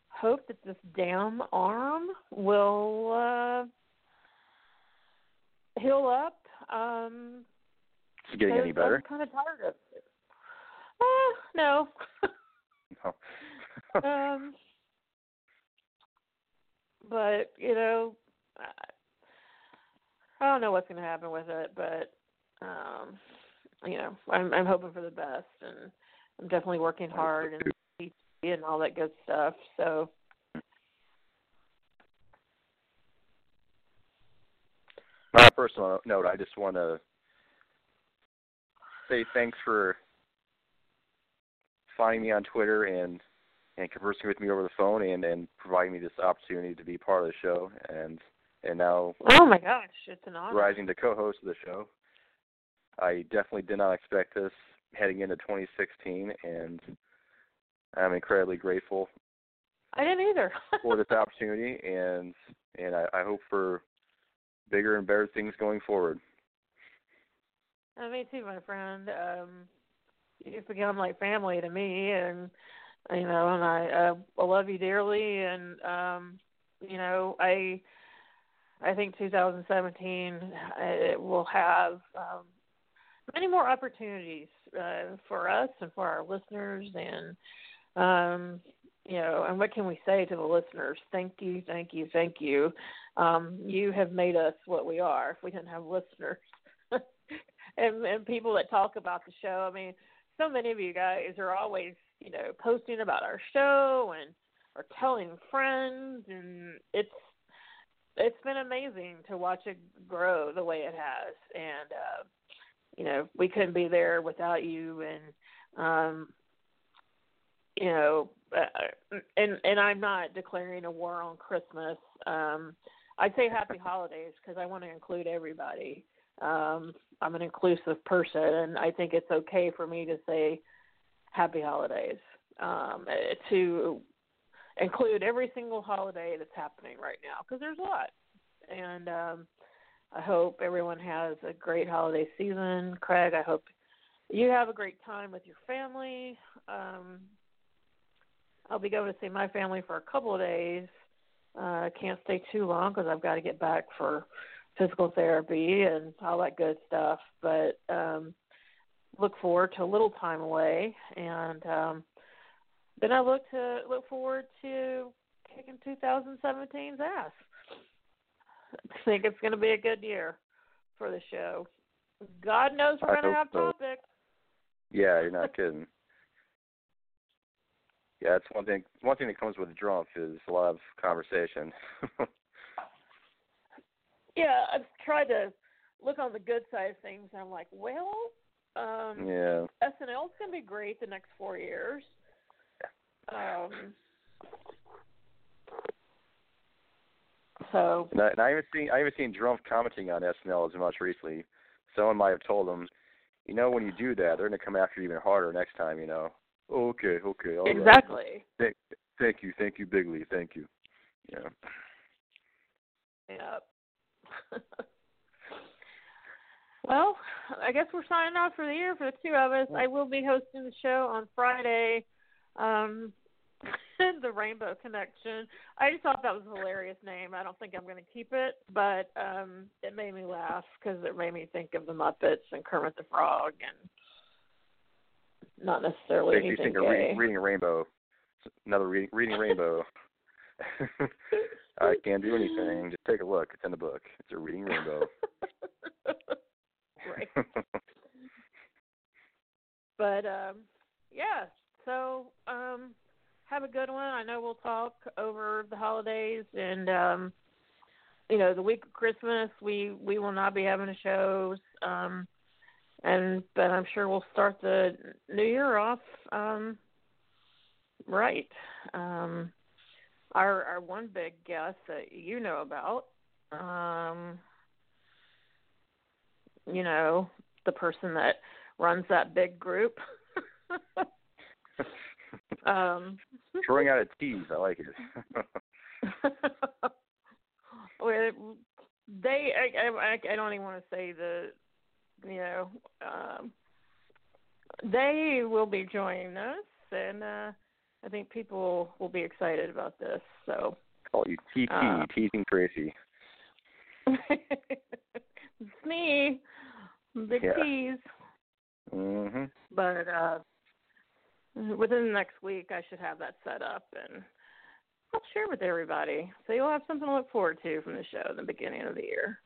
hope that this damn arm will uh, heal up. Um, Is it getting any better? I'm kind of tired of it. Uh, no. No. um, but you know, I, I don't know what's going to happen with it, but um, you know, I'm I'm hoping for the best, and I'm definitely working hard and and all that good stuff. So On a personal note, I just want to say thanks for finding me on Twitter and and conversing with me over the phone and and providing me this opportunity to be part of the show and and now oh my gosh, it's an honor. rising to co-host of the show. I definitely did not expect this heading into 2016, and I'm incredibly grateful I didn't either. for this opportunity, and and I, I hope for bigger and better things going forward. Uh, me too, my friend. Um, you've become like family to me, and you know, and I uh, I love you dearly, and um, you know, I I think 2017 uh, it will have um, many more opportunities uh, for us and for our listeners, and um, you know, and what can we say to the listeners? Thank you, thank you, thank you. Um, you have made us what we are. If we didn't have listeners and and people that talk about the show, I mean, so many of you guys are always, you know, posting about our show and or telling friends, and it's it's been amazing to watch it grow the way it has, and uh, you know, we couldn't be there without you, and um, you know, uh, and and I'm not declaring a war on Christmas. Um, I'd say happy holidays because I want to include everybody. Um, I'm an inclusive person, and I think it's okay for me to say happy holidays um, to include every single holiday that's happening right now because there's a lot. And um, I hope everyone has a great holiday season. Craig, I hope you have a great time with your family. Um, I'll be going to see my family for a couple of days. Uh, can't stay too long because I've got to get back for physical therapy and all that good stuff. But um, look forward to a little time away, and um, then I look to look forward to kicking 2017's ass. I think it's going to be a good year for the show. God knows we're I going to have so. topics. Yeah, you're not kidding. Yeah, that's one thing. One thing that comes with drunk is a lot of conversation. Yeah, I've tried to look on the good side of things, and I'm like, well, um, yeah. SNL's going to be great the next four years. Um, so And I, and I haven't seen I haven't seen Drumpf commenting on SNL as much recently. Someone might have told him, you know, when you do that, they're going to come after you even harder next time. You know. Oh, okay, okay, all right. exactly. Thank, thank you, thank you, Bigly, thank you. Yeah. Yeah. well, I guess we're signing off for the year for the two of us. I will be hosting the show on Friday. Um, the Rainbow Connection. I just thought that was a hilarious name. I don't think I'm going to keep it, but um, it made me laugh because it made me think of the Muppets and Kermit the Frog, and not necessarily Makes you anything think of gay. reading, reading a rainbow. Another reading, reading rainbow. I can't do anything. Just take a look. It's in the book. It's a reading rainbow. right. But um yeah, so um have a good one. I know we'll talk over the holidays and um you know, the week of Christmas we we will not be having shows. Um and but I'm sure we'll start the new year off um right. Um our our one big guest that you know about um you know, the person that runs that big group. um, Throwing out a tease. I like it. well, they, I, I, I don't even want to say the, you know, um, they will be joining us, and uh, I think people will be excited about this. So. Call you TT, uh, teasing Tracy. it's me, big Yeah. tease. Mhm. But uh, within the next week, I should have that set up and I'll share with everybody. So you'll have something to look forward to from the show in the beginning of the year.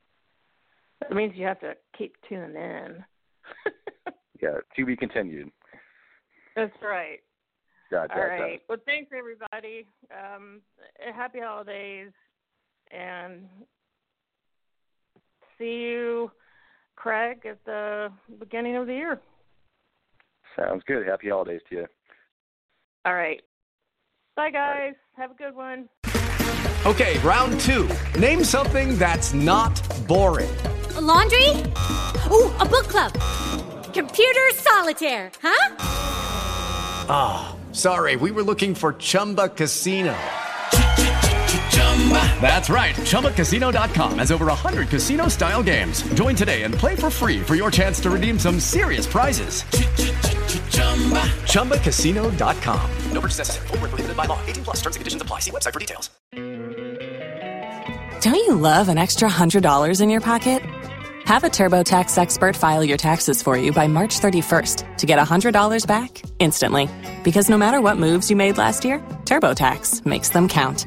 That means you have to keep tuning in. Yeah. To be continued. That's right. All dot, right. Well, thanks everybody. Um, happy holidays, and see you, Craig, at the beginning of the year. Sounds good. Happy holidays to you. All right. Bye, guys. Have a good one. Okay, round two. Name something that's not boring. A laundry? Ooh, a book club. Computer solitaire, huh? Ah, sorry, we were looking for Chumba Casino. That's right. ChumbaCasino.com has over 100 casino style games. Join today and play for free for your chance to redeem some serious prizes. ChumbaCasino.com. No purchase necessary. Void where prohibited by law. 18 plus terms and conditions apply. See website for details. Don't you love an extra $100 in your pocket? Have a TurboTax expert file your taxes for you by March 31st to get $100 back instantly. Because no matter what moves you made last year, TurboTax makes them count.